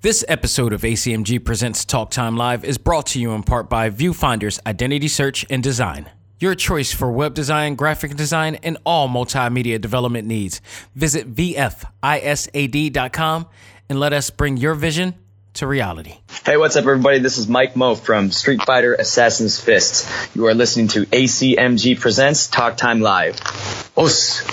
This episode of ACMG Presents Talk Time Live is brought to you in part by Viewfinder's Identity Search and Design. Your choice for web design, graphic design, and all multimedia development needs. Visit VFISAD.com and let us bring your vision to reality. Hey, what's up, everybody? This is Mike Moh from Street Fighter Assassin's Fist. You are listening to ACMG Presents Talk Time Live. Os.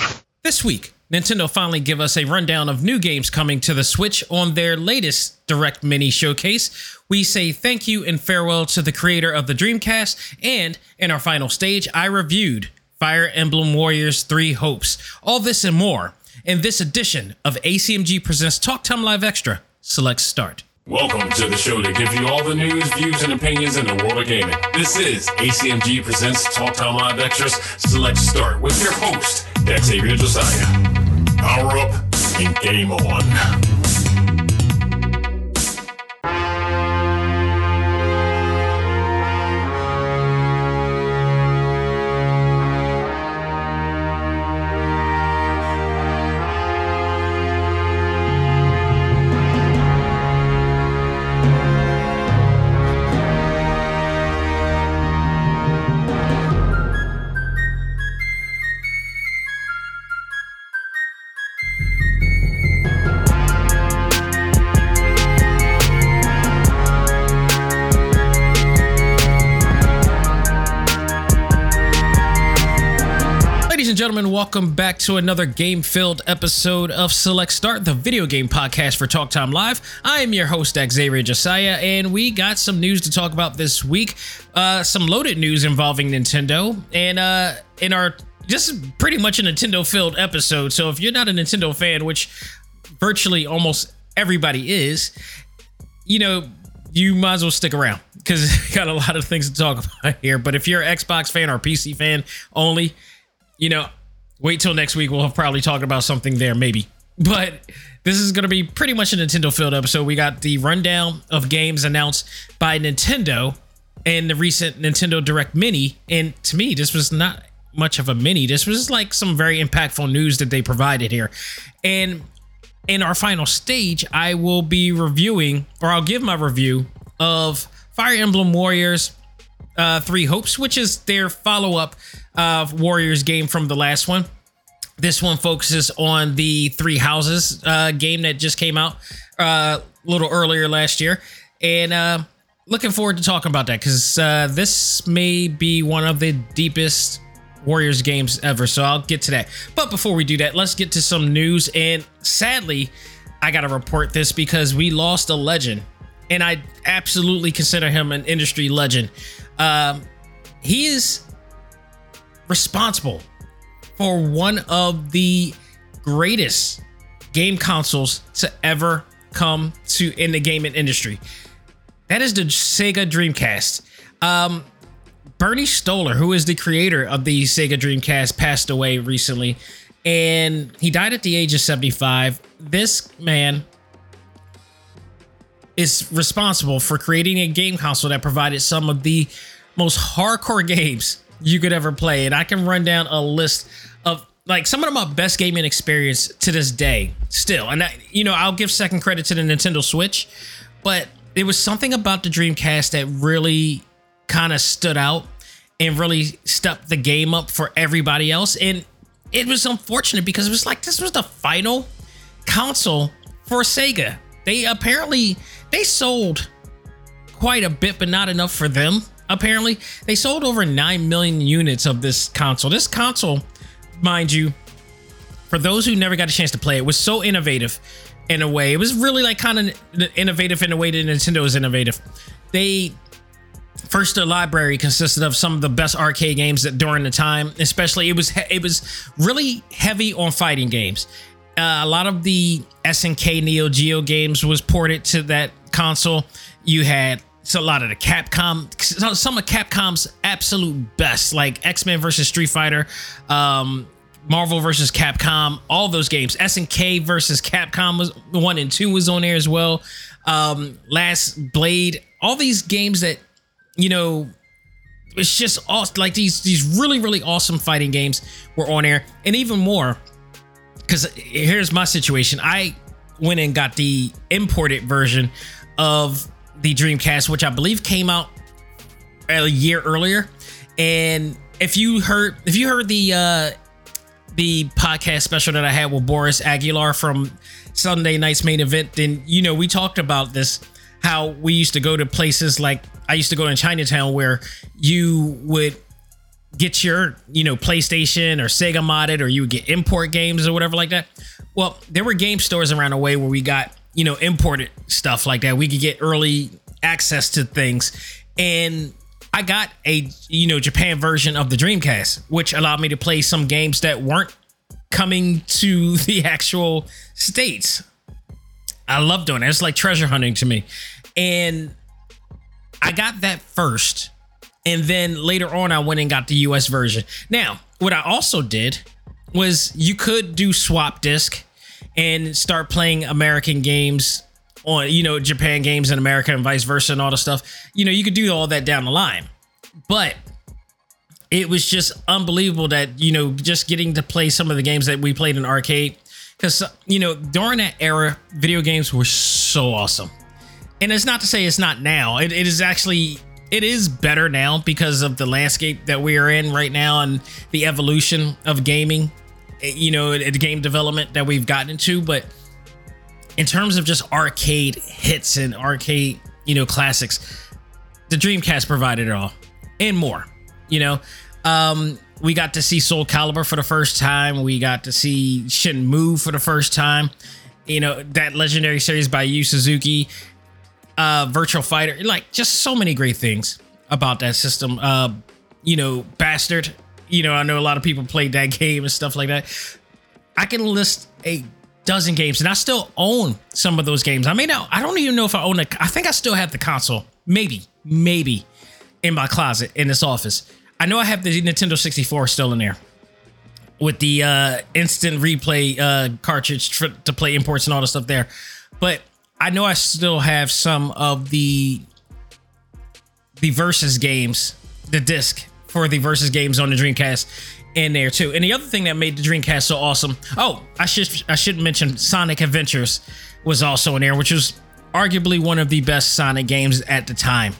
This week, Nintendo finally give us a rundown of new games coming to the Switch on their latest Direct Mini showcase. We say thank you and farewell to the creator of the Dreamcast, and in our final stage, I reviewed Fire Emblem Warriors 3 Hopes. All this and more in this edition of ACMG Presents Talk Time Live Extra. Select Start. Welcome to the show that gives you all the news, views, and opinions in the world of gaming. This is ACMG Presents Talk Time Live Extras Select Start with your host, Xavier Josiah. Power up and game on. Welcome back to another game filled episode of Select Start, the video game podcast for Talk Time Live. I am your host, Xavier Josiah, and we got some news to talk about this week. Uh, some loaded news involving Nintendo, and uh, in our just pretty much a Nintendo filled episode. So if you're not a Nintendo fan, which virtually almost everybody is, you know, you might as well stick around because got a lot of things to talk about here. But if you're an Xbox fan or PC fan only, you know, wait till next week. We'll have probably talk about something there, maybe. But this is going to be pretty much a Nintendo filled episode. We got the rundown of games announced by Nintendo and the recent Nintendo Direct Mini. And to me, this was not much of a mini. This was like some very impactful news that they provided here. And in our final stage, I will be reviewing, or I'll give my review of Fire Emblem Warriors uh, Three Hopes, which is their follow up uh, Warriors game from the last one. This one focuses on the Three Houses uh, game that just came out uh, a little earlier last year. And uh, looking forward to talking about that because uh, this may be one of the deepest Warriors games ever. So I'll get to that. But before we do that, let's get to some news. And sadly, I got to report this because we lost a legend. And I absolutely consider him an industry legend. Um, he is responsible for one of the greatest game consoles to ever come to in the gaming industry. That is the Sega Dreamcast. Um, Bernie Stolar, who is the creator of the Sega Dreamcast, passed away recently, and he died at the age of 75. This man is responsible for creating a game console that provided some of the most hardcore games you could ever play. And I can run down a list of like some of my best gaming experience to this day still. And I, you know, I'll give second credit to the Nintendo Switch, but it was something about the Dreamcast that really kind of stood out and really stepped the game up for everybody else. And it was unfortunate because it was like this was the final console for Sega. They apparently they sold quite a bit, but not enough for them. Apparently, they sold over 9 million units of this console. This console, mind you, for those who never got a chance to play it, was so innovative in a way. It was really like kind of innovative in a way that Nintendo is innovative. They first the library consisted of some of the best arcade games that during the time especially it was it was really heavy on fighting games uh, a lot of the snk neo geo games was ported to that console you had so a lot of the Capcom, some of Capcom's absolute best, like X Men versus Street Fighter, um, Marvel versus Capcom, all those games. SNK versus Capcom was one and two was on there as well. Um, Last Blade, all these games that you know, it's just awesome. Like these these really really awesome fighting games were on there, and even more. Because here's my situation, I went and got the imported version of the Dreamcast, which I believe came out a year earlier. And if you heard if you heard the uh the podcast special that I had with Boris Aguilar from Sunday night's main event, then you know we talked about this how we used to go to places like I used to go in Chinatown where you would get your you know PlayStation or Sega modded or you would get import games or whatever like that. Well, there were game stores around the way where we got you know imported stuff like that. We could get early access to things and I got a you know Japan version of the Dreamcast, which allowed me to play some games that weren't coming to the actual states. I love doing it. It's like treasure hunting to me. And I got that first. And then later on, I went and got the US version. Now, what I also did was you could do swap disc and start playing American games on you know Japan games in America and vice versa and all the stuff. You know, you could do all that down the line. But it was just unbelievable that, you know, just getting to play some of the games that we played in arcade cuz you know, during that era, video games were so awesome. And it's not to say it's not now. It, it is actually it is better now because of the landscape that we are in right now and the evolution of gaming, eh, you know, the game development that we've gotten into, but in terms of just arcade hits and arcade, you know, classics, the Dreamcast provided it all and more. You know, um, we got to see Soul Calibur for the first time. We got to see Shenmue for the first time. You know, that legendary series by Yu Suzuki, uh, Virtual Fighter, like just so many great things about that system. Uh, you know, Bastard. You know, I know a lot of people played that game and stuff like that. I can list a dozen games, and I still own some of those games. I may not. I don't even know if I own it. I think I still have the console. Maybe, maybe in my closet in this office. I know I have the Nintendo 64 still in there with the uh, instant replay uh, cartridge tr- to play imports and all the stuff there. But I know I still have some of the the versus games, the disc for the versus games on the Dreamcast in there too. And the other thing that made the Dreamcast so awesome, oh, I should I should mention Sonic Adventures was also in there, which was arguably one of the best Sonic games at the time.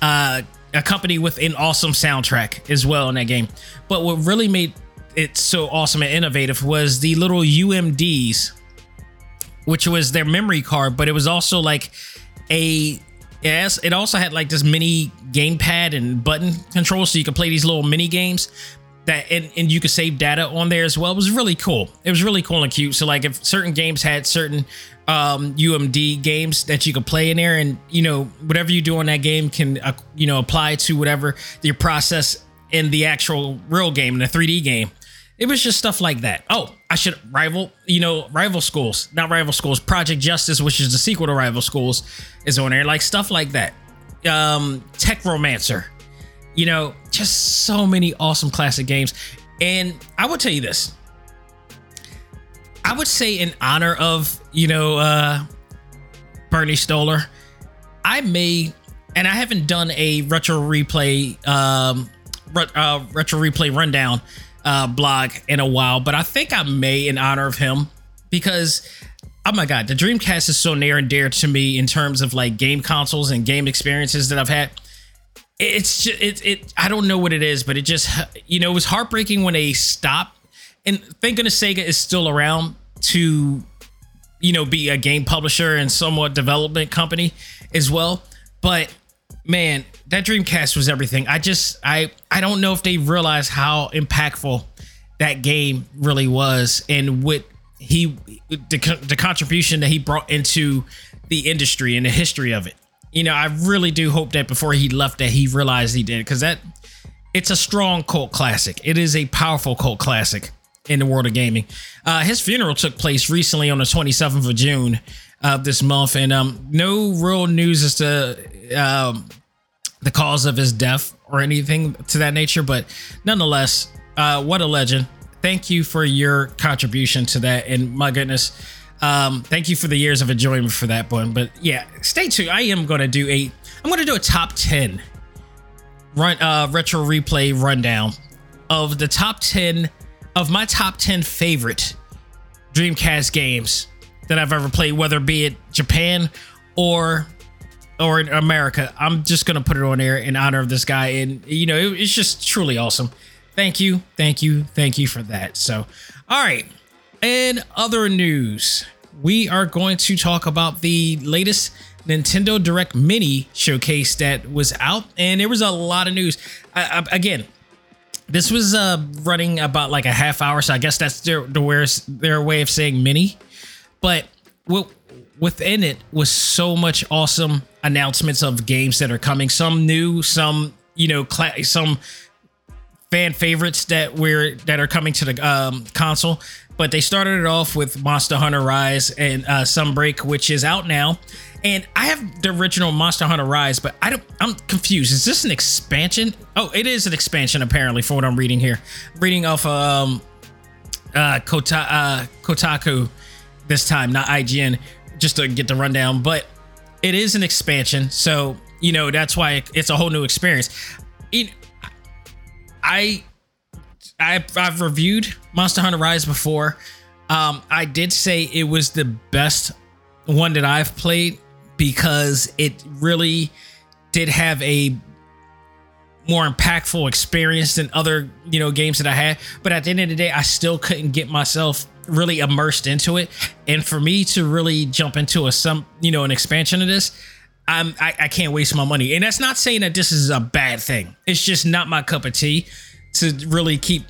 Uh, a company with an awesome soundtrack as well in that game. But what really made it so awesome and innovative was the little UMDs, which was their memory card, but it was also like a yes, it also had like this mini gamepad and button control, so you could play these little mini games that and, and you could save data on there as well. It was really cool. It was really cool and cute. So like if certain games had certain um, UMD games that you could play in there, and you know whatever you do on that game can uh, you know apply to whatever your process in the actual real game, in the 3D game. It was just stuff like that. Oh, I should rival, you know, rival schools, not rival schools. Project Justice, which is the sequel to Rival Schools, is on there. Like stuff like that. Um, Techromancer, you know, just so many awesome classic games. And I will tell you this. I would say in honor of, you know, uh Bernie Stolar, I may and I haven't done a retro replay um uh, retro replay rundown uh blog in a while, but I think I may in honor of him because oh my god, the Dreamcast is so near and dear to me in terms of like game consoles and game experiences that I've had it's just it, it I don't know what it is, but it just you know it was heartbreaking when they stopped. And thank goodness Sega is still around to you know be a game publisher and somewhat development company as well. But man, that Dreamcast was everything. I just I I don't know if they realize how impactful that game really was and what he the, the contribution that he brought into the industry and the history of it you know, I really do hope that before he left that he realized he did because that it's a strong cult classic. It is a powerful cult classic in the world of gaming. Uh, his funeral took place recently on the 27th of June of this month, and um, no real news as to um, the cause of his death or anything to that nature. But nonetheless, uh, what a legend! Thank you for your contribution to that, and my goodness um, thank you for the years of enjoyment for that one. But yeah, stay tuned. I am going to do a, I'm going to do a top 10 run, uh, retro replay rundown of the top 10 of my top 10 favorite Dreamcast games that I've ever played, whether be it Japan or or in America. I'm just gonna put it on air in honor of this guy, and you know, it, it's just truly awesome. Thank you, thank you, thank you for that. So, all right. And other news, we are going to talk about the latest Nintendo Direct Mini showcase that was out, and there was a lot of news. I, I, again, this was uh, running about like a half hour, so I guess that's their their, their way of saying mini. But within it was so much awesome announcements of games that are coming. Some new, some you know, some fan favorites that we're that are coming to the um, console. But they started it off with Monster Hunter Rise and uh, Sunbreak, which is out now. And I have the original Monster Hunter Rise, but I don't. I'm confused. Is this an expansion? Oh, it is an expansion apparently, for what I'm reading here. I'm reading off um, uh, Kota, uh, Kotaku this time, not IGN, just to get the rundown. But it is an expansion, so you know that's why it's a whole new experience. It, I I've, I've reviewed Monster Hunter Rise before. Um, I did say it was the best one that I've played because it really did have a more impactful experience than other you know games that I had. But at the end of the day, I still couldn't get myself really immersed into it. And for me to really jump into a some you know an expansion of this, I'm I, I can't waste my money. And that's not saying that this is a bad thing. It's just not my cup of tea to really keep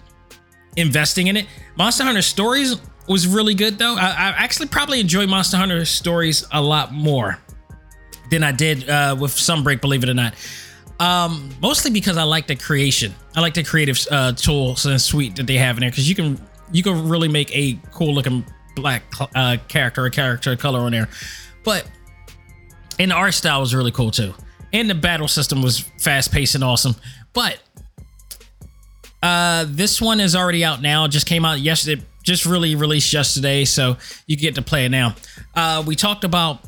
investing in it. Monster Hunter Stories was really good though. I, I actually probably enjoy Monster Hunter Stories a lot more than I did uh, with Sunbreak, believe it or not. Um, mostly because I like the creation. I like the creative uh, tools and suite that they have in there because you can you can really make a cool looking black uh, character, a character color on there. But and the art style was really cool too, and the battle system was fast paced and awesome. But uh, this one is already out now. Just came out yesterday. Just really released yesterday, so you get to play it now. Uh, we talked about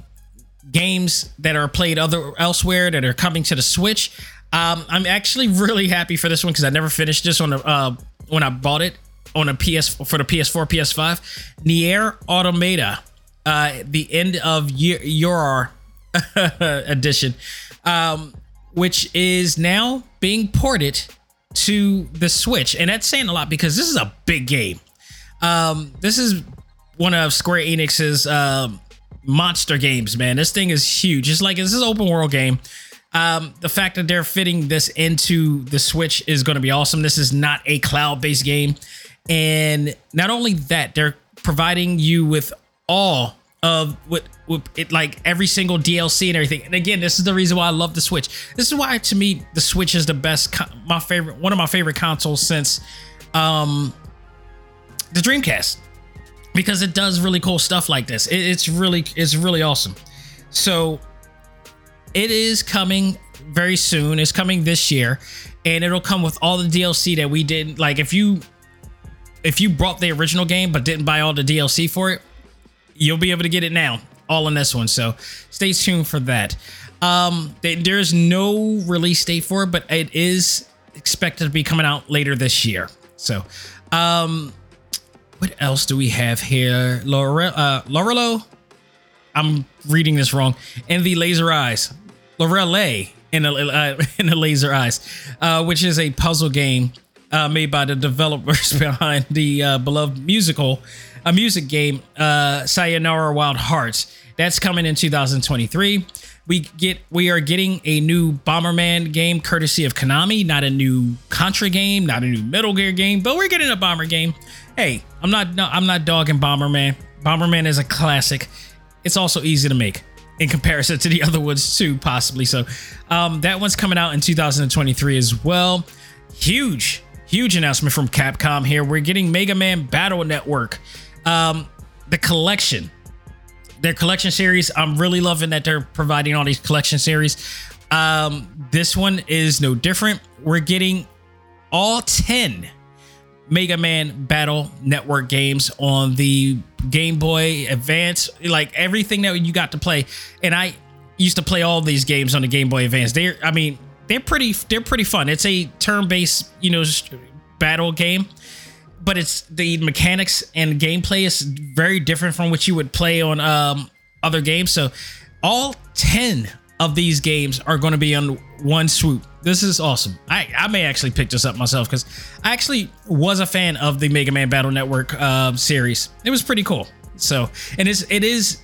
games that are played other elsewhere that are coming to the Switch. Um, I'm actually really happy for this one because I never finished this on the, uh, when I bought it on a PS for the PS4, PS5. Nier Automata, uh, the end of your edition, um, which is now being ported to the Switch, and that's saying a lot because this is a big game. Um, this is one of Square Enix's um, monster games, man. This thing is huge. It's like this is open world game. Um, the fact that they're fitting this into the Switch is going to be awesome. This is not a cloud based game, and not only that, they're providing you with all of what, what it like every single DLC and everything. And again, this is the reason why I love the Switch. This is why to me the Switch is the best my favorite one of my favorite consoles since um the Dreamcast because it does really cool stuff like this. It, it's really it's really awesome. So it is coming very soon. It's coming this year and it'll come with all the DLC that we did like if you if you brought the original game but didn't buy all the DLC for it, you'll be able to get it now, all in this one. So stay tuned for that. Um, there's no release date for it, but it is expected to be coming out later this year. So, um, what else do we have here? Laura, uh, Laurelo. I'm reading this wrong. And the Laser Eyes, Lorelei in the uh, in the Laser Eyes, uh, which is a puzzle game uh, made by the developers behind the uh, beloved musical a music game, uh, Sayonara Wild Hearts. That's coming in 2023. We get we are getting a new Bomberman game courtesy of Konami, not a new Contra game, not a new Metal Gear game, but we're getting a Bomber game. Hey, I'm not no, I'm not dogging Bomberman. Bomberman is a classic. It's also easy to make in comparison to the other ones too, possibly. So um, that one's coming out in 2023 as well. Huge, huge announcement from Capcom here. We're getting Mega Man Battle Network. Um, the collection, their collection series, I'm really loving that they're providing all these collection series. Um, this one is no different. We're getting all 10 Mega Man Battle Network games on the Game Boy Advance, like everything that you got to play. And I used to play all these games on the Game Boy Advance. They're, I mean, they're pretty, they're pretty fun. It's a turn-based, you know, battle game but it's the mechanics and gameplay is very different from what you would play on um, other games. So all 10 of these games are going to be on one swoop. This is awesome. I, I may actually pick this up myself because I actually was a fan of the Mega Man Battle Network uh, series. It was pretty cool. So, and it's it is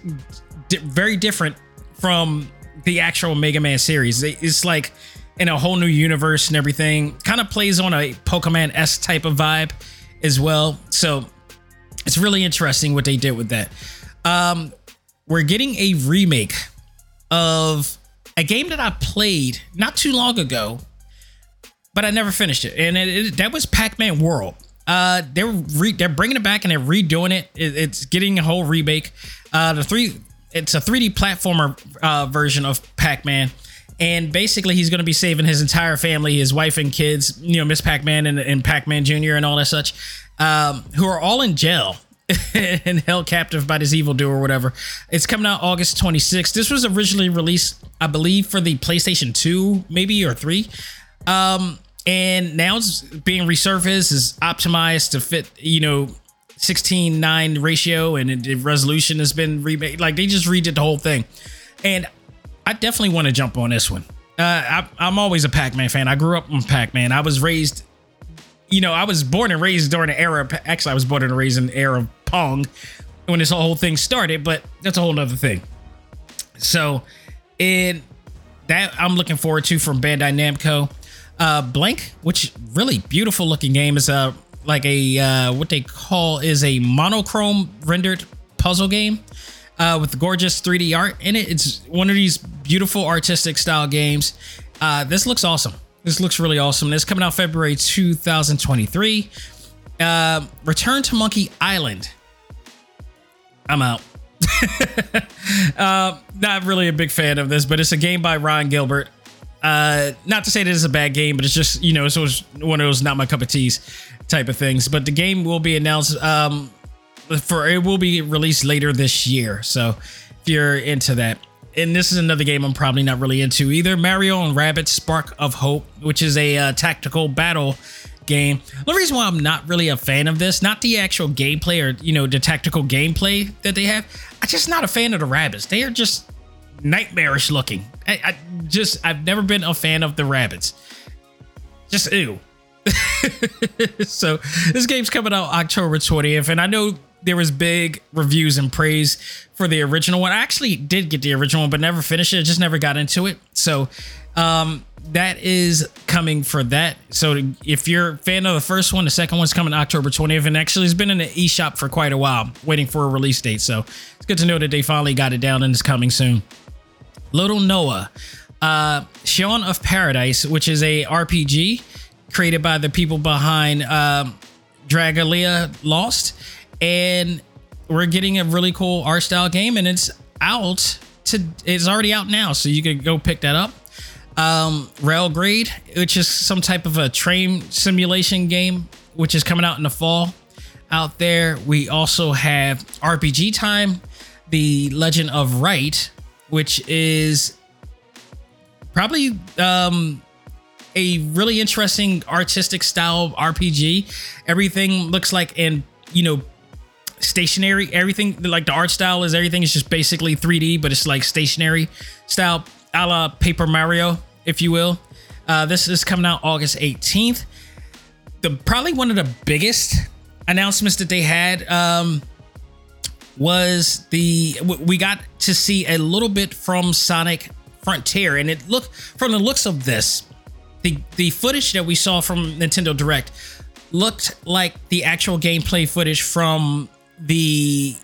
di- very different from the actual Mega Man series. It's like in a whole new universe and everything. Kind of plays on a Pokemon S type of vibe as well. So it's really interesting what they did with that. Um, we're getting a remake of a game that I played not too long ago, but I never finished it, and it, it, that was Pac-Man World. Uh, they're re- they're bringing it back and they're redoing it. it it's getting a whole remake. Uh, the three it's a 3D platformer uh, version of Pac-Man and basically he's going to be saving his entire family, his wife and kids, you know, Miss Pac-Man and, and Pac-Man Jr. and all that such, um, who are all in jail and held captive by this evil doer or whatever. It's coming out August 26th. This was originally released, I believe, for the PlayStation 2, maybe or 3. Um, and now it's being resurfaced, is optimized to fit, you know, 16 9 ratio and the resolution has been remade. Like they just redid the whole thing. And I definitely want to jump on this one. Uh, I, I'm always a Pac-Man fan. I grew up on Pac-Man. I was raised, you know, I was born and raised during the era. Actually, I was born and raised in the era of Pong when this whole thing started. But that's a whole other thing. So, in that I'm looking forward to from Bandai Namco. Uh, Blank, which really beautiful looking game, is a like a uh, what they call is a monochrome rendered puzzle game uh, with gorgeous 3D art in it. It's one of these beautiful artistic style games. Uh, this looks awesome. This looks really awesome. This coming out February 2023. Uh, Return to Monkey Island. I'm out. uh, not really a big fan of this, but it's a game by Ron Gilbert. Uh, not to say that it's a bad game, but it's just you know it's one of those not my cup of teas type of things. But the game will be announced um, for it will be released later this year. So if you're into that. And this is another game I'm probably not really into either. Mario and Rabbids Spark of Hope, which is a uh, tactical battle game. The reason why I'm not really a fan of this, not the actual gameplay or you know the tactical gameplay that they have. I'm just not a fan of the rabbits. They are just nightmarish looking. I, I just I've never been a fan of the rabbits. Just ew. so this game's coming out October 20th, and I know there was big reviews and praise for the original one. I actually did get the original one, but never finished it. I just never got into it. So um, that is coming for that. So if you're a fan of the first one, the second one's coming October 20th, and actually it's been in the eShop for quite a while, waiting for a release date. So it's good to know that they finally got it down and it's coming soon. Little Noah, uh, of Paradise, which is a RPG created by the people behind um, Dragalia Lost and we're getting a really cool art style game, and it's out to it's already out now, so you can go pick that up. Um, Railgrade, which is some type of a train simulation game, which is coming out in the fall. Out there, we also have RPG Time, The Legend of Wright, which is probably um, a really interesting artistic style RPG. Everything looks like in you know stationary. Everything like the art style is everything is just basically 3D, but it's like stationary style, a la Paper Mario, if you will. Uh, this is coming out August 18th. The probably one of the biggest announcements that they had um, was the we got to see a little bit from Sonic Frontier, and it looked from the looks of this, the the footage that we saw from Nintendo Direct looked like the actual gameplay footage from the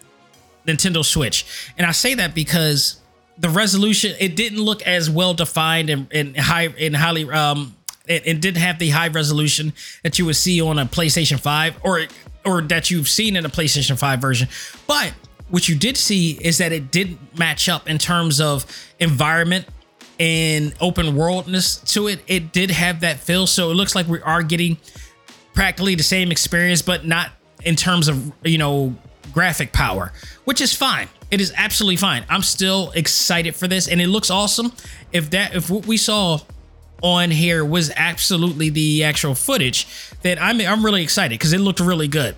Nintendo Switch. And I say that because the resolution it didn't look as well defined and, and high and highly um it, it, didn't have the high resolution that you would see on a PlayStation 5 or or that you've seen in a PlayStation 5 version. But what you did see is that it didn't match up in terms of environment and open worldness to it. It did have that feel. So it looks like we are getting practically the same experience, but not in terms of, you know, graphic power, which is fine. It is absolutely fine. I'm still excited for this and it looks awesome. If that if what we saw on here was absolutely the actual footage that I'm I'm really excited because it looked really good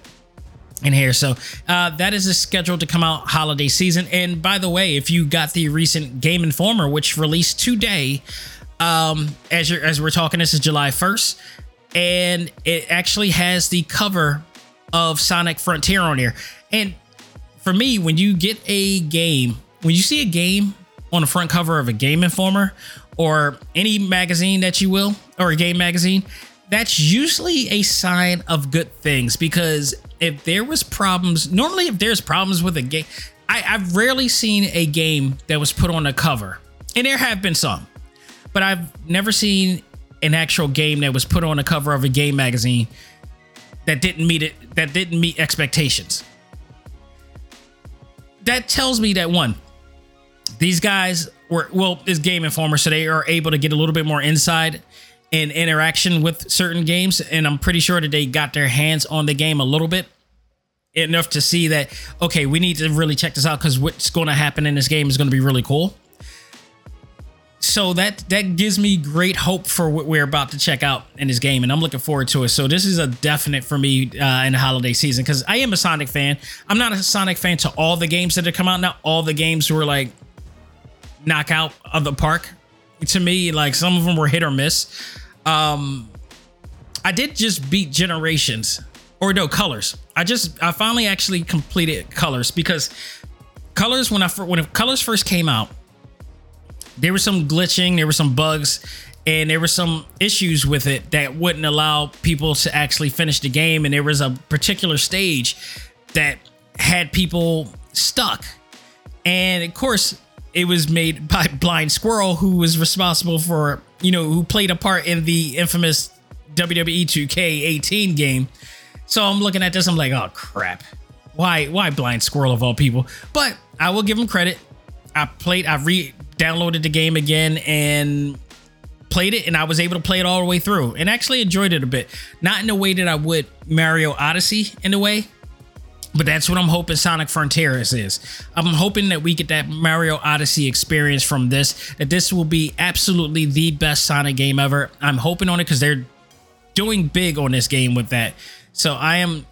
in here. So uh, that is scheduled to come out holiday season. And by the way, if you got the recent Game Informer, which released today, um, as you're, as we're talking, this is July 1st, and it actually has the cover of Sonic Frontier on here. And for me, when you get a game, when you see a game on the front cover of a Game Informer or any magazine that you will, or a game magazine, that's usually a sign of good things because if there was problems, normally if there's problems with a game, I, I've rarely seen a game that was put on a cover, and there have been some, but I've never seen an actual game that was put on a cover of a game magazine that didn't meet it, that didn't meet expectations. That tells me that one, these guys were well, is Game Informer, so they are able to get a little bit more inside and interaction with certain games. And I'm pretty sure that they got their hands on the game a little bit enough to see that, okay, we need to really check this out because what's going to happen in this game is going to be really cool. So that that gives me great hope for what we're about to check out in this game, and I'm looking forward to it. So this is a definite for me uh, in the holiday season because I am a Sonic fan. I'm not a Sonic fan to all the games that have come out. Not all the games were like knockout of the park to me. Like some of them were hit or miss. Um, I did just beat Generations or no Colors. I just I finally actually completed Colors because Colors when I when Colors first came out, there was some glitching, there were some bugs, and there were some issues with it that wouldn't allow people to actually finish the game. And there was a particular stage that had people stuck. And of course, it was made by Blind Squirrel, who was responsible for, you know, who played a part in the infamous WWE 2K18 game. So I'm looking at this, I'm like, oh crap. Why why Blind Squirrel of all people? But I will give him credit. I played, I re-downloaded the game again and played it and I was able to play it all the way through and actually enjoyed it a bit. Not in the way that I would Mario Odyssey in a way, but that's what I'm hoping Sonic Frontiers is. I'm hoping that we get that Mario Odyssey experience from this, that this will be absolutely the best Sonic game ever. I'm hoping on it because they're doing big on this game with that. So I am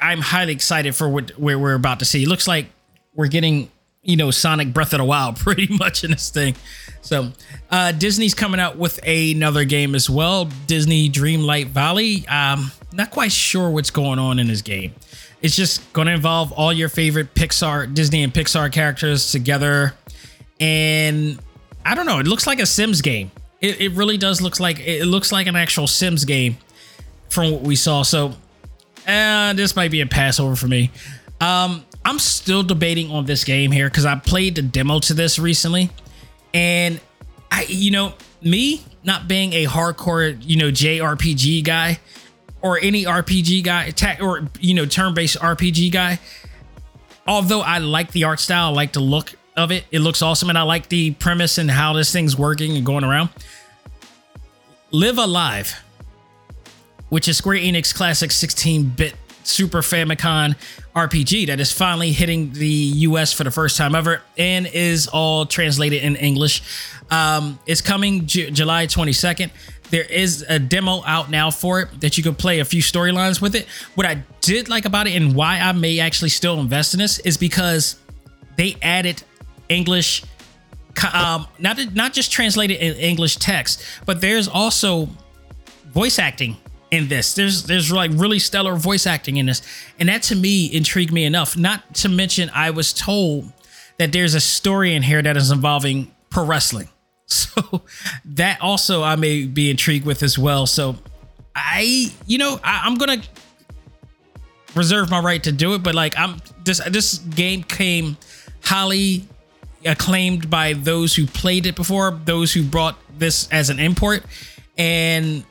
I'm highly excited for what we're about to see. It looks like we're getting you know Sonic Breath of the Wild pretty much in this thing. So uh, Disney's coming out with another game as well, Disney Dreamlight Valley. Um, not quite sure what's going on in this game. It's just going to involve all your favorite Pixar, Disney and Pixar characters together. And I don't know, it looks like a Sims game. It, it really does look like it looks like an actual Sims game from what we saw. So uh, this might be a passover for me. Um, I'm still debating on this game here because I played the demo to this recently, and I, you know, me not being a hardcore, you know, JRPG guy, or any RPG guy, or you know, turn-based RPG guy. Although I like the art style, I like the look of it. It looks awesome, and I like the premise and how this thing's working and going around. Live A Live, which is Square Enix classic 16-bit Super Famicom RPG that is finally hitting the US for the first time ever and is all translated in English. Um, it's coming J- July 22nd. There is a demo out now for it that you can play a few storylines with it. What I did like about it and why I may actually still invest in this is because they added English, um, not not just translated in English text, but there's also voice acting in this. There's there's like really stellar voice acting in this, and that to me intrigued me enough. Not to mention, I was told that there's a story in here that is involving pro wrestling. So that also I may be intrigued with as well. So I, you know, I, I'm gonna reserve my right to do it, but like I'm this this game came highly acclaimed by those who played it before, those who brought this as an import, and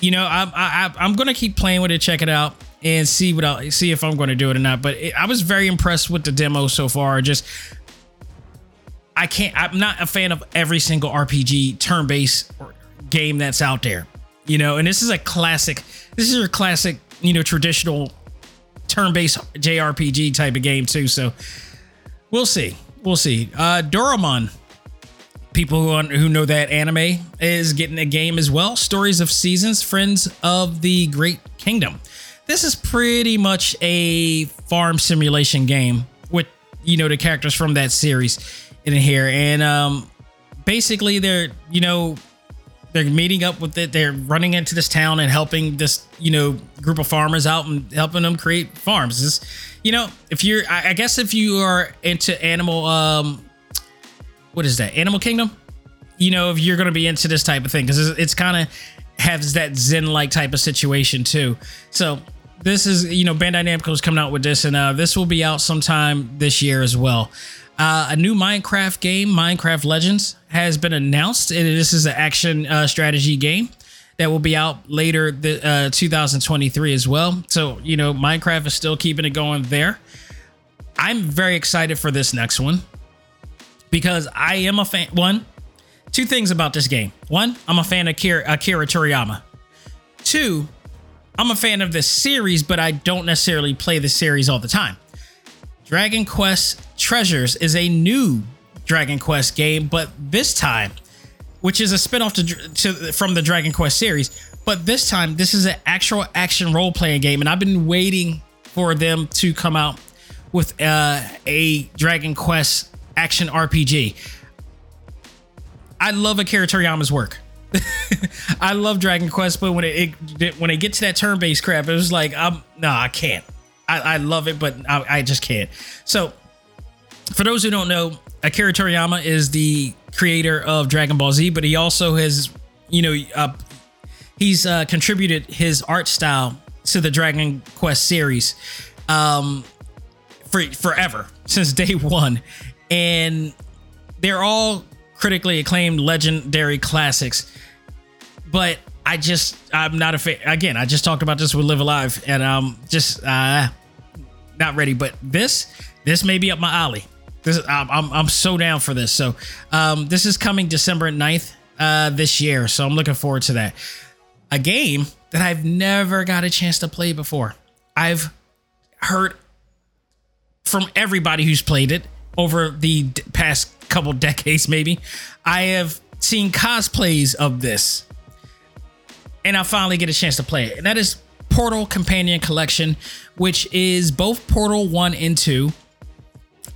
you know I'm I, I'm gonna keep playing with it, check it out, and see what I see if I'm going to do it or not. But it, I was very impressed with the demo so far. Just I can't. I'm not a fan of every single RPG turn-based game that's out there. You know, and this is a classic. This is your classic, you know, traditional turn-based JRPG type of game too. So we'll see. We'll see. Uh Doraemon people who who know that anime is getting a game as well. Stories of Seasons, Friends of the Great Kingdom. This is pretty much a farm simulation game with you know the characters from that series in here, and um, basically they're you know they're meeting up with it. They're running into this town and helping this, you know, group of farmers out and helping them create farms. This, you know, if you're, I, I guess if you are into animal, um, what is that? Animal Kingdom. You know, if you're going to be into this type of thing, because it's, it's kind of has that Zen like type of situation too. So this is, you know, Bandai Namco is coming out with this, and uh, this will be out sometime this year as well. Uh, a new Minecraft game, Minecraft Legends, has been announced. And this is an action uh, strategy game that will be out later the uh, 2023 as well. So you know, Minecraft is still keeping it going there. I'm very excited for this next one because I am a fan. One, two things about this game. One, I'm a fan of Akira, Akira Toriyama. Two, I'm a fan of this series, but I don't necessarily play the series all the time. Dragon Quest Treasures is a new Dragon Quest game, but this time, which is a spinoff to, to from the Dragon Quest series, but this time this is an actual action role playing game, and I've been waiting for them to come out with uh, a Dragon Quest action RPG. I love Akira Toriyama's work. I love Dragon Quest, but when it, it when they get to that turn based crap, it was like, I'm no, I can't. I, I love it, but I, I just can't. So, for those who don't know, Akira Toriyama is the creator of Dragon Ball Z, but he also has, you know, uh, he's uh, contributed his art style to the Dragon Quest series um, for forever since day one, and they're all critically acclaimed, legendary classics. But I just I'm not a fan. Again, I just talked about this with Live A Live, and I'm just uh, not ready. But this this may be up my alley. This I'm I'm, I'm so down for this. So um, this is coming December 9th uh, this year. So I'm looking forward to that. A game that I've never got a chance to play before. I've heard from everybody who's played it over the d- past couple decades, maybe. I have seen cosplays of this and I finally get a chance to play it. And that is Portal Companion Collection, which is both Portal 1 and 2.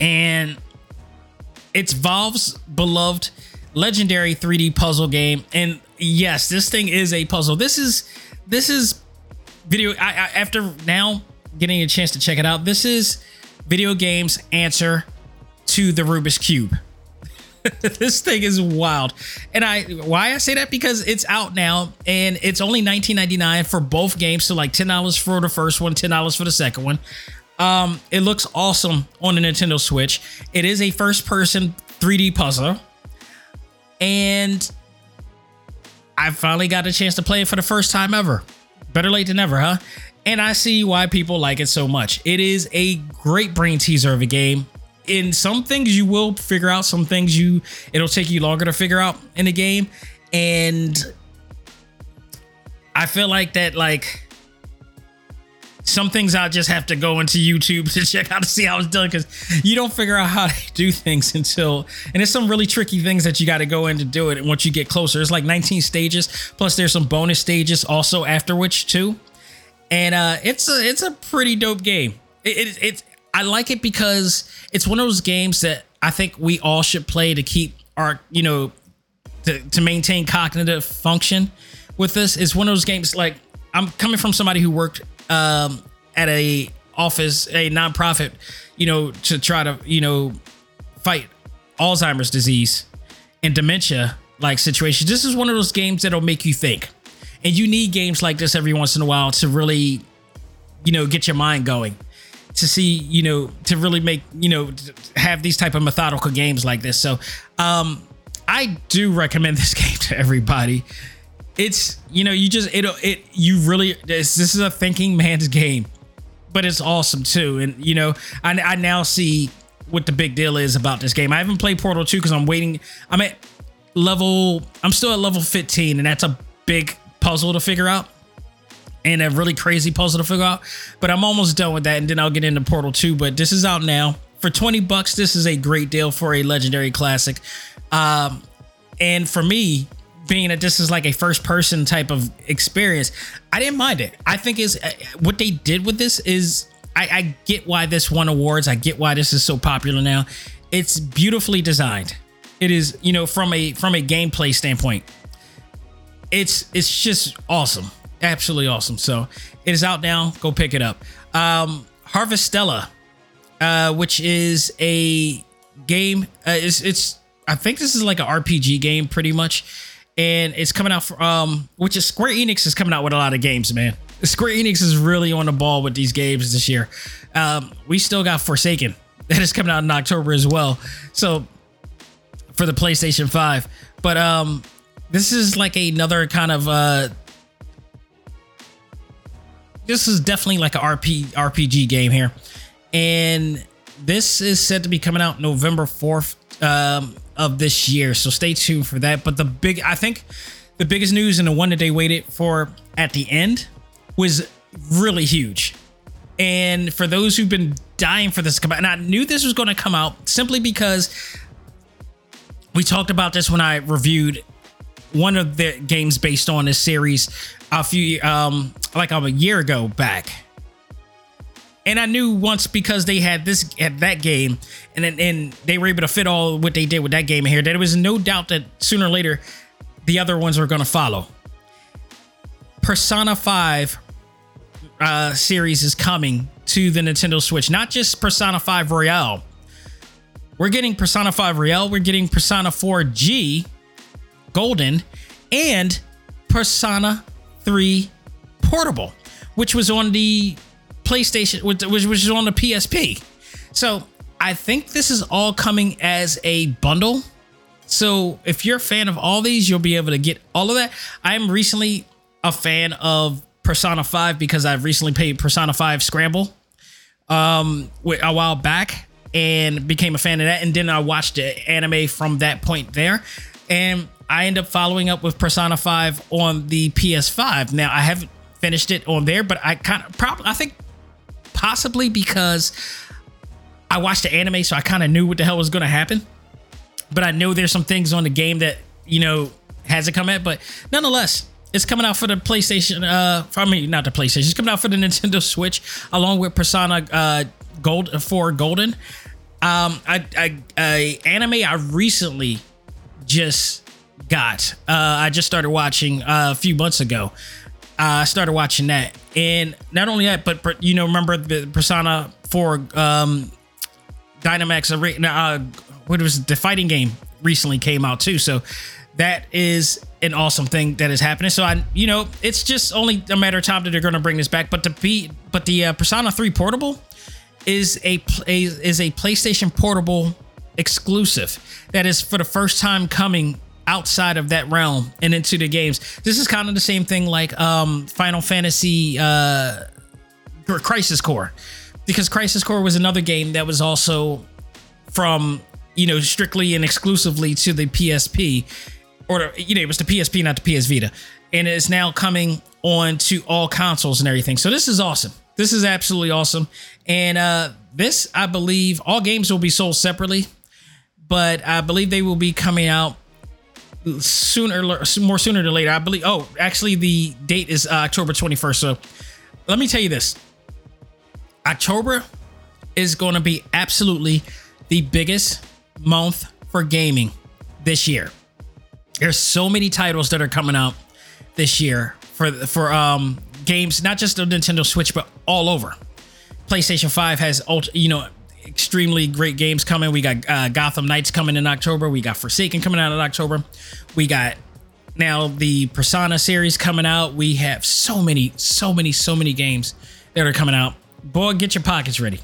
And it's Valve's beloved legendary 3D puzzle game. And yes, this thing is a puzzle. This is this is video I, I after now getting a chance to check it out. This is video games answer to the Rubik's Cube. this thing is wild. And I why I say that because it's out now and it's only 19.99 for both games. So like $10 for the first one, $10 for the second one. Um, it looks awesome on the Nintendo Switch. It is a first person 3D puzzle. And I finally got a chance to play it for the first time ever. Better late than never, huh? And I see why people like it so much. It is a great brain teaser of a game in some things you will figure out. Some things you it'll take you longer to figure out in the game. And i feel like that like some things i just have to go into youtube to check out to see how it's done because you don't figure out how to do things until and it's some really tricky things that you got to go in to do it and once you get closer. It's like 19 stages plus there's some bonus stages also after which too. And uh it's a it's a pretty dope game. It, it, it's I like it because it's one of those games that I think we all should play to keep our, you know, to, to maintain cognitive function with this. It's one of those games like I'm coming from somebody who worked um, at a office, a nonprofit, you know, to try to, you know, fight Alzheimer's disease and dementia like situations. This is one of those games that'll make you think. And you need games like this every once in a while to really, you know, get your mind going to see you know to really make you know have these type of methodical games like this. So um i do recommend this game to everybody. It's you know you just it it you really this, this is a thinking man's game but it's awesome too. And you know i, I now see what the big deal is about this game. I haven't played portal 2 because i'm waiting i'm at level i'm still at level 15 and that's a big puzzle to figure out and a really crazy puzzle to figure out. But I'm almost done with that, and then I'll get into Portal 2. But this is out now for 20 bucks. This is a great deal for a legendary classic. Um, And for me, being that this is like a first person type of experience, I didn't mind it. I think is uh, what they did with this is I, I get why this won awards. I get why this is so popular now. It's beautifully designed. It is, you know, from a from a gameplay standpoint, it's it's just awesome, absolutely awesome. So it is out now. Go pick it up. Um, Harvestella, uh, which is a game. Uh, it's it's I think this is like an RPG game, pretty much, and it's coming out for um, which is Square Enix is coming out with a lot of games, man. Square Enix is really on the ball with these games this year. Um, we still got Forspoken that is coming out in October as well. So for the PlayStation 5. But um this is like another kind of uh this is definitely like a RP RPG game here. And this is said to be coming out November 4th um, of this year. So stay tuned for that. But the big I think the biggest news and the one that they waited for at the end was really huge. And for those who've been dying for this to come out, and I knew this was going to come out simply because we talked about this when I reviewed one of the games based on this series a few um like I'm a year ago back. And I knew once because they had this at that game and then and they were able to fit all what they did with that game here that there was no doubt that sooner or later the other ones were going to follow. Persona 5 uh, series is coming to the Nintendo Switch. Not just Persona 5 Royal. We're getting Persona 5 Royal, we're getting Persona 4G Golden, and Persona 3 Portable, which was on the PlayStation, which was on the PSP. So I think this is all coming as a bundle. So if you're a fan of all these, you'll be able to get all of that. I'm recently a fan of Persona 5 because I've recently played Persona 5 Scramble um a while back and became a fan of that and then I watched the anime from that point there and I end up following up with Persona 5 on the PS5. Now I haven't finished it on there but I kind of probably I think possibly because I watched the anime so I kind of knew what the hell was going to happen. But I know there's some things on the game that, you know, hasn't come out, but nonetheless it's coming out for the PlayStation. Uh, for, I mean, not the PlayStation. It's coming out for the Nintendo Switch, along with Persona uh, Gold for Golden. Um, I, I, I anime I recently just got. Uh, I just started watching uh, a few months ago. I started watching that, and not only that, but you know, remember the Persona 4 um, Dynamax? Uh, what was the fighting game recently came out too. So that is an awesome thing that is happening. So I, you know, it's just only a matter of time that they're going to bring this back. But the P, but the uh, Persona 3 Portable is a, a is a PlayStation Portable exclusive that is for the first time coming outside of that realm and into the games. This is kind of the same thing like um Final Fantasy uh or Crisis Core because Crisis Core was another game that was also from you know strictly and exclusively to the PSP or you know, it was the PSP, not the PS Vita, and it's now coming on to all consoles and everything. So this is awesome. This is absolutely awesome. And uh, this, I believe, all games will be sold separately, but I believe they will be coming out sooner, more sooner than later. I believe. Oh, actually, the date is uh, October 21st. So let me tell you this: October is going to be absolutely the biggest month for gaming this year. There's so many titles that are coming out this year for for um games, not just the Nintendo Switch, but all over. PlayStation 5 has you know extremely great games coming. We got uh, Gotham Knights coming in October. We got Forspoken coming out in October. We got now the Persona series coming out. We have so many, so many, so many games that are coming out. Boy, get your pockets ready.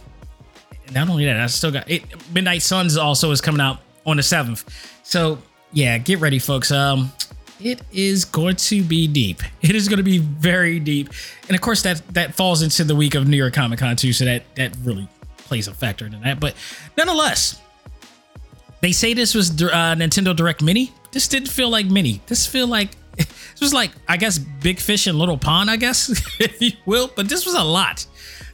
Not only that, I still got it. Midnight Suns also is coming out on the seventh. So yeah, get ready, folks. Um, it is going to be deep. It is going to be very deep, and of course that that falls into the week of New York Comic Con too. So that that really plays a factor in that. But nonetheless, they say this was uh, Nintendo Direct Mini. This didn't feel like Mini. This feel like this was like I guess Big Fish and Little Pond, I guess if you will. But this was a lot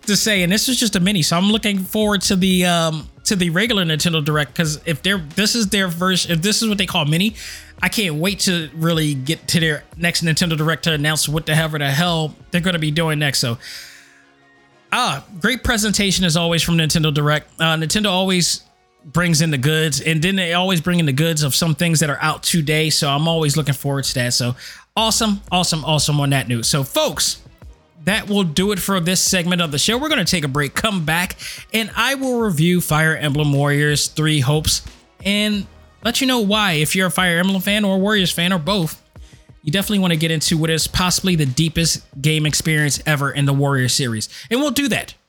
to say, and this was just a mini. So I'm looking forward to the um to the regular Nintendo Direct because if they're this is their version, if this is what they call mini, I can't wait to really get to their next Nintendo Direct to announce what the hell the hell they're going to be doing next. So, ah, great presentation as always from Nintendo Direct. Uh, Nintendo always brings in the goods, and then they always bring in the goods of some things that are out today. So I'm always looking forward to that. So awesome, awesome, awesome on that news. So folks that will do it for this segment of the show. We're going to take a break, come back, and I will review Fire Emblem Warriors 3 Hopes and let you know why. If you're a Fire Emblem fan or Warriors fan or both, you definitely want to get into what is possibly the deepest game experience ever in the Warrior series. And we'll do that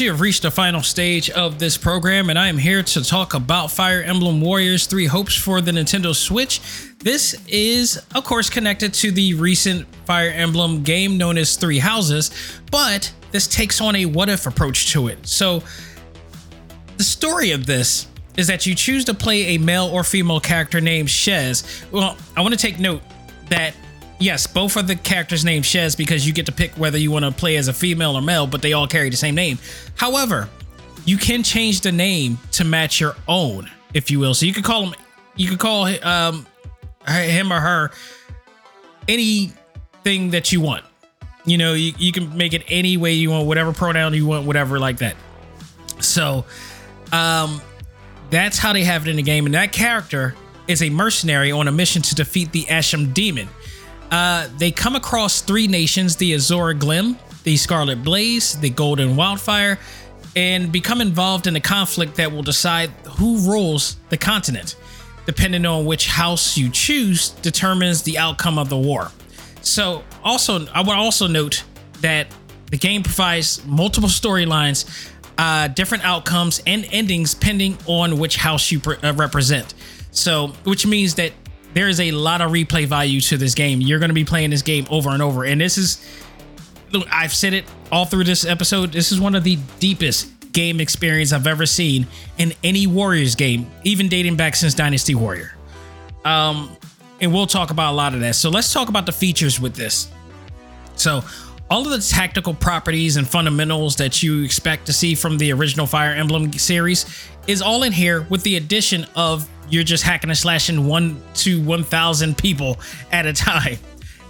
You have reached the final stage of this program, and I am here to talk about Fire Emblem Warriors 3 Hopes for the Nintendo Switch. This is, of course, connected to the recent Fire Emblem game known as Three Houses, but this takes on a what if approach to it. So, the story of this is that you choose to play a male or female character named Shez. Well, I want to take note that yes, both of the characters named Shez because you get to pick whether you want to play as a female or male, but they all carry the same name. However, you can change the name to match your own, if you will. So you could call him, you could call um, him or her anything that you want. You know, you, you can make it any way you want, whatever pronoun you want, whatever like that. So, um, that's how they have it in the game. And that character is a mercenary on a mission to defeat the Ashen Demon. Uh, they come across three nations the Azure Gleam, the Scarlet Blaze, the Golden Wildfire, and become involved in a conflict that will decide who rules the continent. Depending on which house you choose, determines the outcome of the war. So, also, I would also note that the game provides multiple storylines, uh, different outcomes, and endings depending on which house you pre- uh, represent. So, which means that there is a lot of replay value to this game. You're going to be playing this game over and over. And this is, look, I've said it all through this episode. This is one of the deepest game experience I've ever seen in any Warriors game, even dating back since Dynasty Warrior. Um, and we'll talk about a lot of that. So let's talk about the features with this. So, all of the tactical properties and fundamentals that you expect to see from the original Fire Emblem series is all in here with the addition of you're just hacking and slashing one to 1,000 people at a time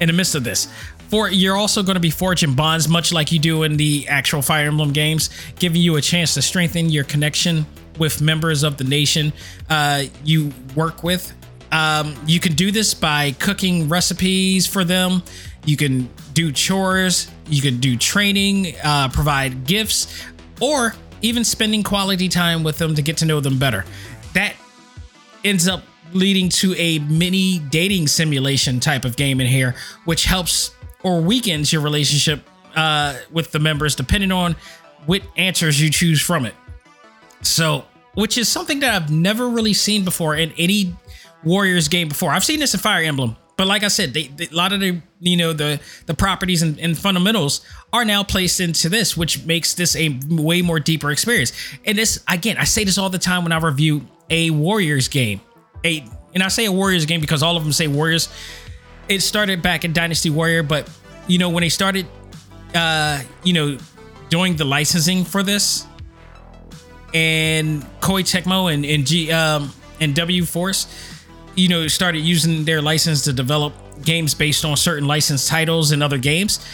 in the midst of this. For you're also going to be forging bonds, much like you do in the actual Fire Emblem games, giving you a chance to strengthen your connection with members of the nation uh, you work with. Um, you can do this by cooking recipes for them. You can do chores. You can do training, uh, provide gifts, or even spending quality time with them to get to know them better. That ends up leading to a mini dating simulation type of game in here, which helps or weakens your relationship uh, with the members depending on what answers you choose from it. So, which is something that I've never really seen before in any Warriors game before. I've seen this in Fire Emblem, but like I said, they, they, a lot of the you know the the properties and, and, fundamentals are now placed into this, which makes this a way more deeper experience. And this again, I say this all the time when I review a Warriors game. A and I say a Warriors game because all of them say Warriors. It started back in Dynasty Warrior, but you know when they started, uh, you know, doing the licensing for this, and Koei Tecmo and and G um and W Force, you know, started using their license to develop games based on certain licensed titles and other games.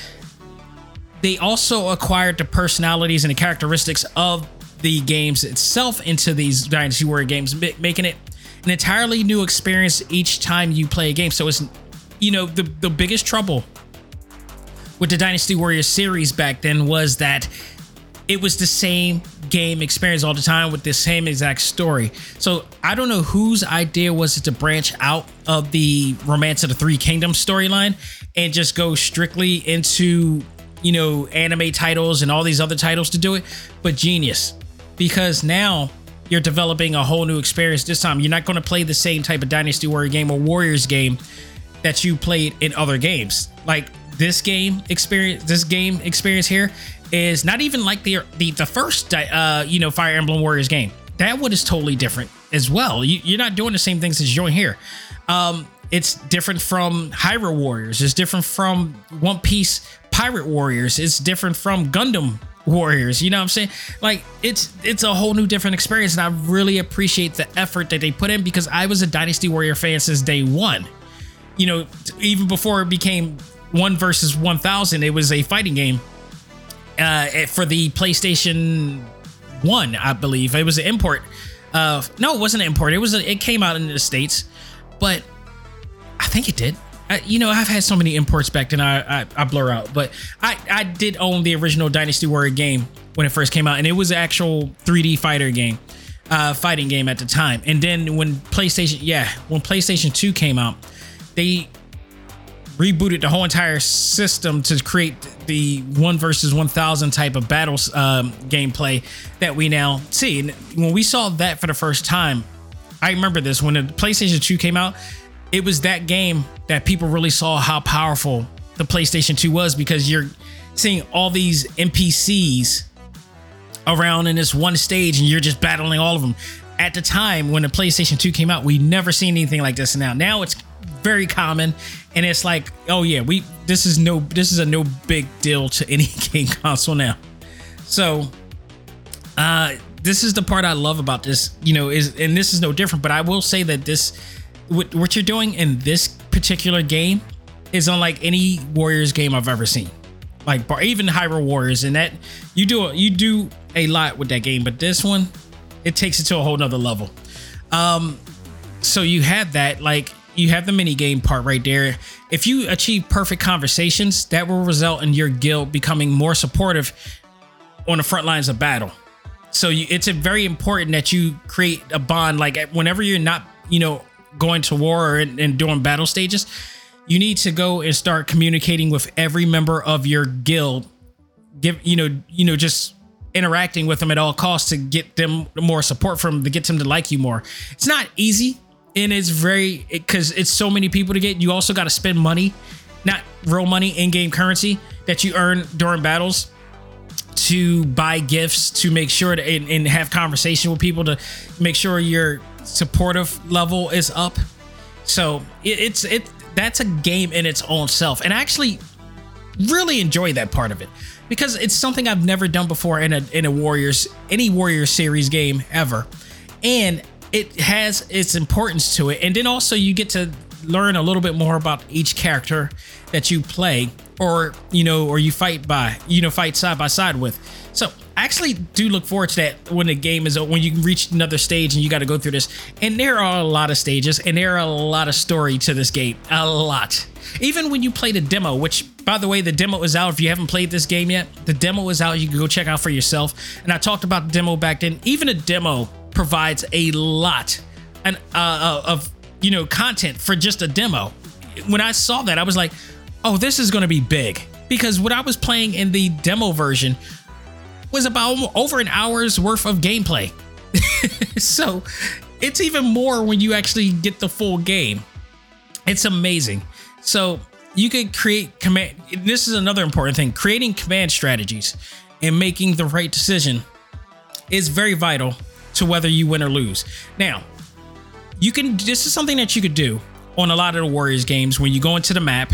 They also acquired the personalities and the characteristics of the games itself into these Dynasty Warrior games, making it an entirely new experience each time you play a game. So it's, you know, the the biggest trouble with the Dynasty Warrior series back then was that it was the same game experience all the time with the same exact story. So I don't know whose idea was it to branch out of the Romance of the Three Kingdoms storyline and just go strictly into, you know, anime titles and all these other titles to do it, but genius. Because now you're developing a whole new experience this time. You're not going to play the same type of Dynasty Warrior game or Warriors game that you played in other games. Like this game experience, this game experience here is not even like the the, the first uh, you know Fire Emblem Warriors game. That one is totally different as well. You, are not doing the same things as you're doing here. Um, it's different from Hyrule Warriors. It's different from One Piece Pirate Warriors. It's different from Gundam Warriors. You know what I'm saying? Like it's it's a whole new different experience, and I really appreciate the effort that they put in because I was a Dynasty Warrior fan since day one. You know, even before it became one versus one thousand, it was a fighting game uh, for the PlayStation One, I believe. It was an import. Uh, no, it wasn't an import. It was a, it came out in the states, but I think it did. I, you know, I've had so many imports back then. I, I, I blur out, but I I did own the original Dynasty Warrior game when it first came out, and it was an actual 3D fighter game, uh, fighting game at the time. And then when PlayStation, yeah, when PlayStation 2 came out, they rebooted the whole entire system to create the one versus 1000 type of battles um, gameplay that we now see. And when we saw that for the first time, I remember this when the PlayStation 2 came out, it was that game that people really saw how powerful the PlayStation 2 was because you're seeing all these NPCs around in this one stage and you're just battling all of them. At the time when the PlayStation 2 came out, we never seen anything like this. Now, now it's very common and it's like oh yeah we this is no this is a no big deal to any game console now so uh this is the part i love about this you know is and this is no different but i will say that this what, what you're doing in this particular game is unlike any warriors game i've ever seen like even Hyrule Warriors, and that you do you do a lot with that game, but this one it takes it to a whole nother level. Um, so you have that like you have the mini game part right there. If you achieve perfect conversations, that will result in your guild becoming more supportive on the front lines of battle. So you, it's very important that you create a bond. Like whenever you're not, you know, going to war or in, and doing battle stages, you need to go and start communicating with every member of your guild. Give you know, you know, just interacting with them at all costs to get them more support from to get them to like you more. It's not easy and it's very because it, it's so many people to get. You also got to spend money, not real money, in-game currency that you earn during battles to buy gifts to make sure to and, and have conversation with people to make sure your supportive level is up. So it, it's it that's a game in its own self, and I actually really enjoy that part of it because it's something I've never done before in a in a Warriors any Warriors series game ever, and it has its importance to it. And then also you get to learn a little bit more about each character that you play or you know or you fight by you know fight side by side with. So i actually do look forward to that when the game is when you reach another stage and you got to go through this. And there are a lot of stages and there are a lot of story to this game. A lot. Even when you play the demo which by the way the demo is out. If you haven't played this game yet the demo is out. You can go check out for yourself. And i talked about the demo back then. Even a demo provides a lot and uh, uh, of you know content for just a demo. When I saw that, I was like, "Oh, this is going to be big." Because what I was playing in the demo version was about over an hour's worth of gameplay. so it's even more when you actually get the full game. It's amazing. So you could create command. This is another important thing. Creating command strategies and making the right decision is very vital to whether you win or lose. Now, you can. This is something that you could do on a lot of the Warriors games when you go into the map,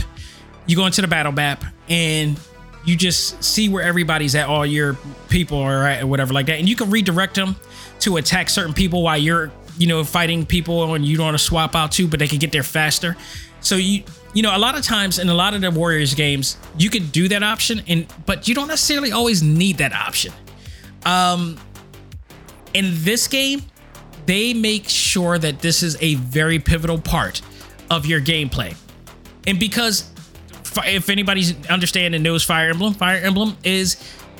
you go into the battle map, and you just see where everybody's at, all your people are at, or whatever like that, and you can redirect them to attack certain people while you're, you know, fighting people and you don't want to swap out too, but they can get there faster. So you, you know, a lot of times in a lot of the Warriors games, you could do that option, and but you don't necessarily always need that option. Um, in this game, they make sure that this is a very pivotal part of your gameplay, and because if anybody's understanding knows Fire Emblem, Fire Emblem is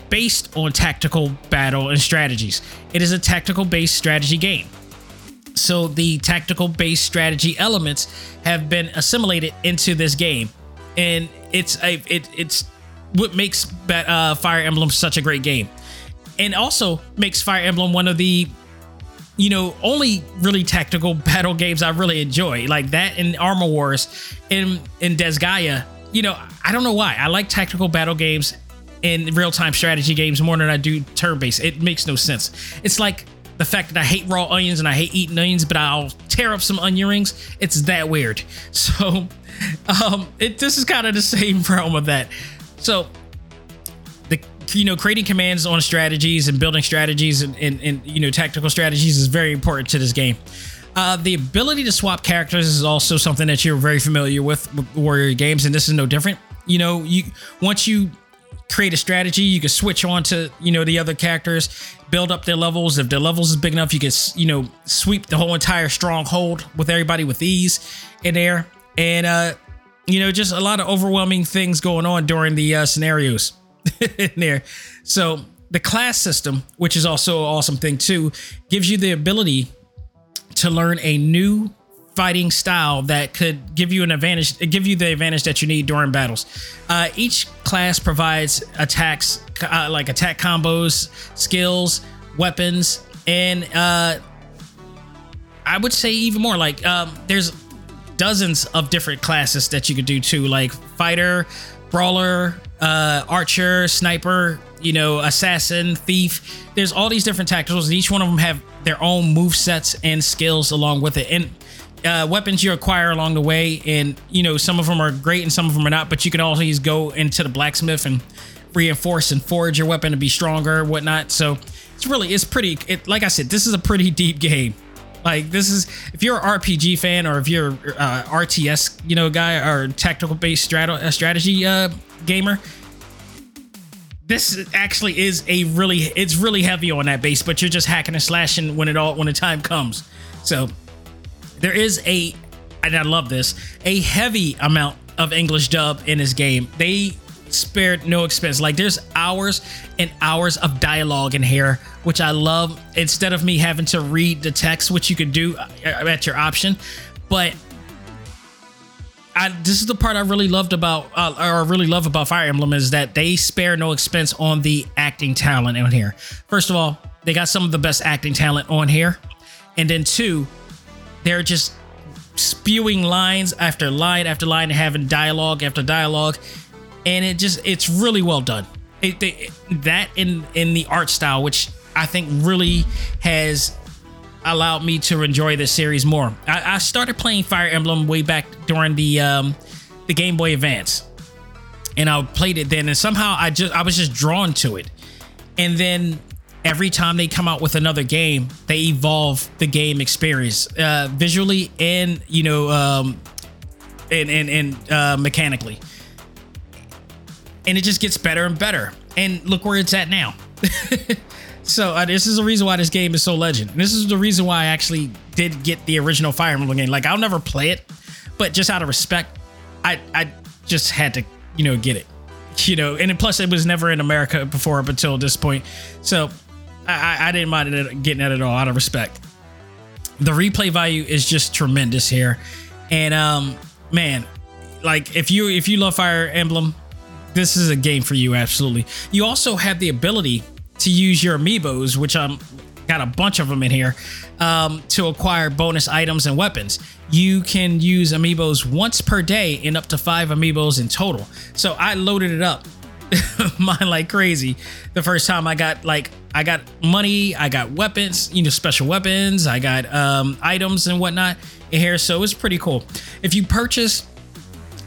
based on tactical battle and strategies. It is a tactical based strategy game. So the tactical based strategy elements have been assimilated into this game, and it's a it, it's what makes uh, Fire Emblem such a great game, and also makes Fire Emblem one of the you know only really tactical battle games I really enjoy, like that in Armor Wars, in in Disgaea. you know, I don't know why. I like tactical battle games and real time strategy games more than I do turn based. It makes no sense. It's like the fact that I hate raw onions and I hate eating onions, but I'll tear up some onion rings. It's that weird. So, um, it this is kind of the same realm of that. So, you know creating commands on strategies and building strategies and, and, and you know tactical strategies is very important to this game. Uh, the ability to swap characters is also something that you're very familiar with with Warrior games, and this is no different. You know, you once you create a strategy, you can switch on to you know the other characters, build up their levels. If their levels is big enough, you can you know sweep the whole entire stronghold with everybody with ease in there, and uh, you know just a lot of overwhelming things going on during the uh, scenarios in there. So the class system, which is also an awesome thing too, gives you the ability to learn a new fighting style that could give you an advantage, give you the advantage that you need during battles. Uh, each class provides attacks, uh, like attack combos, skills, weapons, and uh, I would say even more. Like um, there's dozens of different classes that you could do too, like fighter, brawler, uh, archer, sniper, you know, assassin, thief. There's all these different tacticals, and each one of them have their own move sets and skills along with it. And uh, weapons you acquire along the way, and you know some of them are great and some of them are not. But you can always go into the blacksmith and reinforce and forge your weapon to be stronger, whatnot. So it's really it's pretty. It like I said, this is a pretty deep game. Like this is if you're an RPG fan or if you're uh, RTS you know guy or tactical based strat- uh, strategy uh, gamer, this actually is a really it's really heavy on that base, but you're just hacking and slashing when it all when the time comes. So there is a and I love this a heavy amount of English dub in this game. They spared no expense. Like there's hours and hours of dialogue in here, which I love. Instead of me having to read the text, which you could do uh, at your option, but I, this is the part I really loved about, uh, or really love about Fire Emblem is that they spare no expense on the acting talent on here. First of all, they got some of the best acting talent on here, and then two, they're just spewing lines after line after line, having dialogue after dialogue, and it just it's really well done. It, it, that in in the art style, which I think really has allowed me to enjoy this series more. I, I started playing Fire Emblem way back during the um, the Game Boy Advance, and I played it then, and somehow I just I was just drawn to it, and then every time they come out with another game, they evolve the game experience uh, visually and you know um, and and, and uh, mechanically, and it just gets better and better. And look where it's at now. So uh, this is the reason why this game is so legend. This is the reason why I actually did get the original Fire Emblem game. Like I'll never play it, but just out of respect, I I just had to you know get it. You know, and plus it was never in America before up until this point, so I, I didn't mind it getting it at all out of respect. The replay value is just tremendous here, and um man, like if you if you love Fire Emblem, this is a game for you absolutely. You also have the ability to use your amiibos, which I'm got a bunch of them in here um, to acquire bonus items and weapons. You can use amiibos once per day and up to five amiibos in total. So I loaded it up, mine like crazy. The first time I got like I got money, I got weapons, you know, special weapons, I got um, items and whatnot in here. So it's pretty cool. If you purchase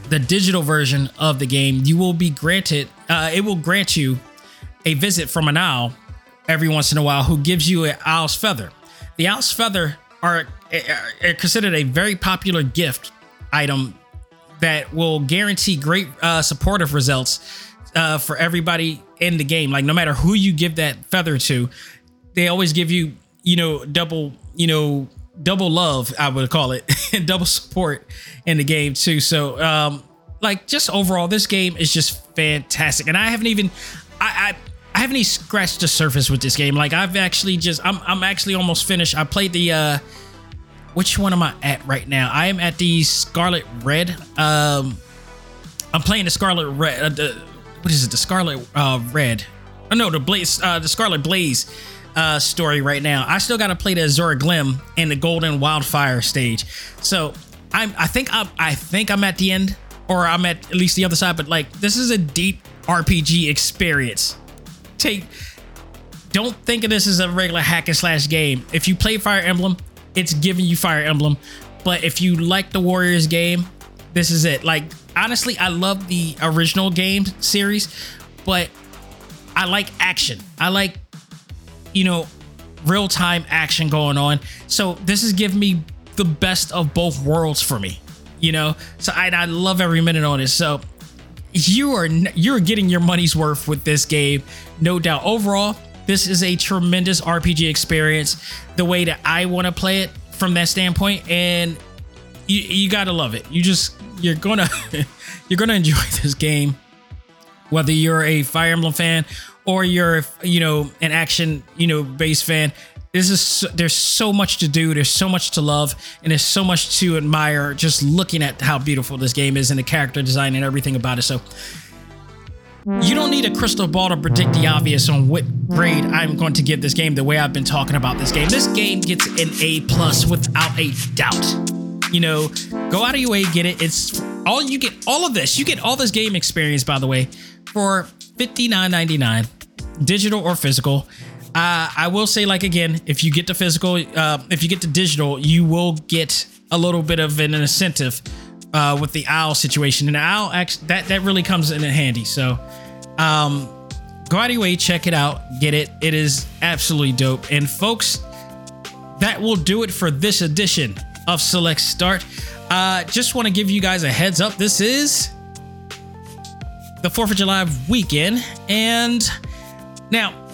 the digital version of the game, you will be granted. Uh, it will grant you a visit from an owl every once in a while who gives you an owl's feather. The owl's feather are, are considered a very popular gift item that will guarantee great uh, supportive results uh, for everybody in the game. Like no matter who you give that feather to, they always give you, you know, double, you know, double love, I would call it, and double support in the game too. So, um, like just overall, this game is just fantastic, and I haven't even, I I haven't even scratched the surface with this game. Like I've actually just I'm I'm actually almost finished. I played the uh which one am I at right now? I am at the Scarlet Red. Um I'm playing the Scarlet Red uh, the, what is it? The Scarlet uh Red. Oh no, the Blaze uh the Scarlet Blaze uh story right now. I still got to play the Azure Gleam and the Golden Wildfire stage. So, I'm I think I'm I think I'm at the end or I'm at at least the other side, but like this is a deep RPG experience take don't think of this as a regular hack and slash game. If you play Fire Emblem, it's giving you Fire Emblem. But if you like the Warriors game, this is it. Like honestly, I love the original game series, but I like action. I like you know real time action going on. So this is giving me the best of both worlds for me. You know, so I, I love every minute on it. So you are you're getting your money's worth with this game, no doubt. Overall, this is a tremendous RPG experience. The way that I want to play it from that standpoint, and you, you gotta love it. You just you're gonna you're gonna enjoy this game, whether you're a Fire Emblem fan or you're you know an action you know base fan this is so, there's so much to do there's so much to love and there's so much to admire just looking at how beautiful this game is and the character design and everything about it so you don't need a crystal ball to predict the obvious on what grade I'm going to give this game the way I've been talking about this game. This game gets an A plus without a doubt. You know, go out of your way, get it. It's all you get all of this. You get all this game experience, by the way, for $59.99, digital or physical. Uh, I will say, like again, if you get the physical, uh, if you get the digital, you will get a little bit of an incentive uh, with the owl situation, and owl actually that that really comes in handy. So, um, go out of your way, check it out, get it. It is absolutely dope. And folks, that will do it for this edition of Select Start. Uh, just want to give you guys a heads up. This is the Fourth of July weekend, and now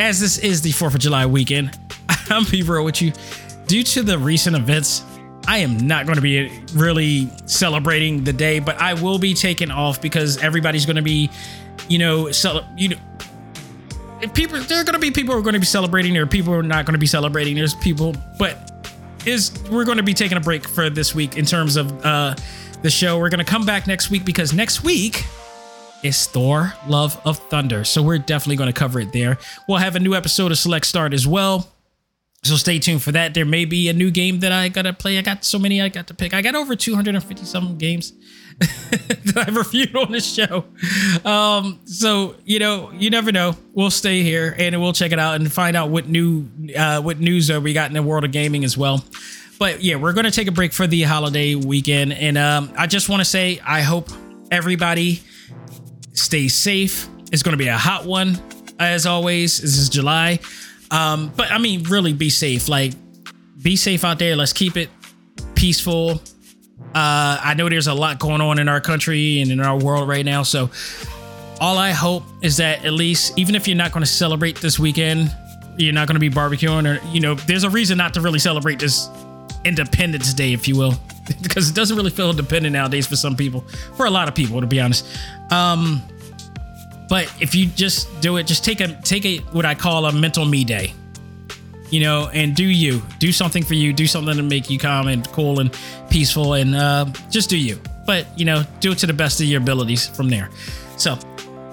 as this is the 4th of July weekend, I'm be real with you. Due to the recent events, I am not going to be really celebrating the day, but I will be taking off because everybody's going to be, you know, cel- you know, people. There are going to be people who are going to be celebrating. There are people who are not going to be celebrating. There's people, but is we're going to be taking a break for this week in terms of uh, the show. We're going to come back next week because next week is Thor Love of Thunder. So we're definitely going to cover it there. We'll have a new episode of Select Start as well. So stay tuned for that. There may be a new game that I gotta play. I got so many I got to pick. I got over 250 some games that I've reviewed on this show. Um, so you know, you never know. We'll stay here and we'll check it out and find out what new uh, what news uh, we got in the world of gaming as well. But yeah, we're gonna take a break for the holiday weekend, and um, I just want to say I hope everybody Stay safe. It's going to be a hot one, as always. This is July. Um, but I mean, really be safe. Like, be safe out there. Let's keep it peaceful. Uh, I know there's a lot going on in our country and in our world right now. So, all I hope is that at least, even if you're not going to celebrate this weekend, you're not going to be barbecuing, or, you know, there's a reason not to really celebrate this Independence Day, if you will, because it doesn't really feel independent nowadays for some people, for a lot of people, to be honest. Um, but if you just do it, just take a take a what I call a mental me day, you know, and do you do something for you, do something to make you calm and cool and peaceful, and uh, just do you. But you know, do it to the best of your abilities from there. So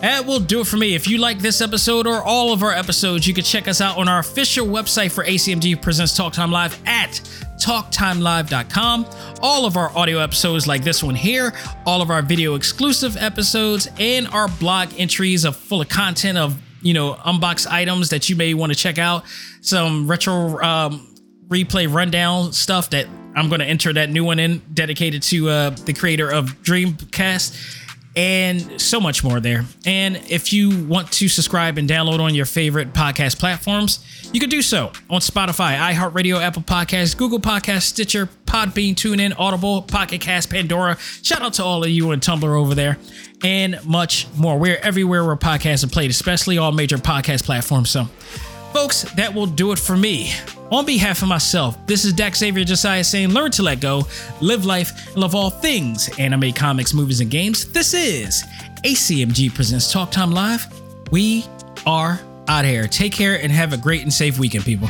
That will do it for me. If you like this episode or all of our episodes, you can check us out on our official website for ACMG Presents Talk Time Live at talktimelive.com. All of our audio episodes, like this one here, all of our video exclusive episodes, and our blog entries of full of content of you know unbox items that you may want to check out. Some retro um, replay rundown stuff that I'm going to enter that new one in, dedicated to uh, the creator of Dreamcast and so much more there. And if you want to subscribe and download on your favorite podcast platforms, you can do so on Spotify, iHeartRadio, Apple Podcasts, Google Podcasts, Stitcher, Podbean, TuneIn, Audible, Pocket Cast, Pandora. Shout out to all of you on Tumblr over there, and much more. We're everywhere where podcasts are played, especially all major podcast platforms. So, folks, that will do it for me. On behalf of myself, this is Dak Xavier Josiah saying, learn to let go, live life, and love all things anime, comics, movies, and games. This is ACMG Presents Talk Time Live. We are out here. Take care and have a great and safe weekend, people.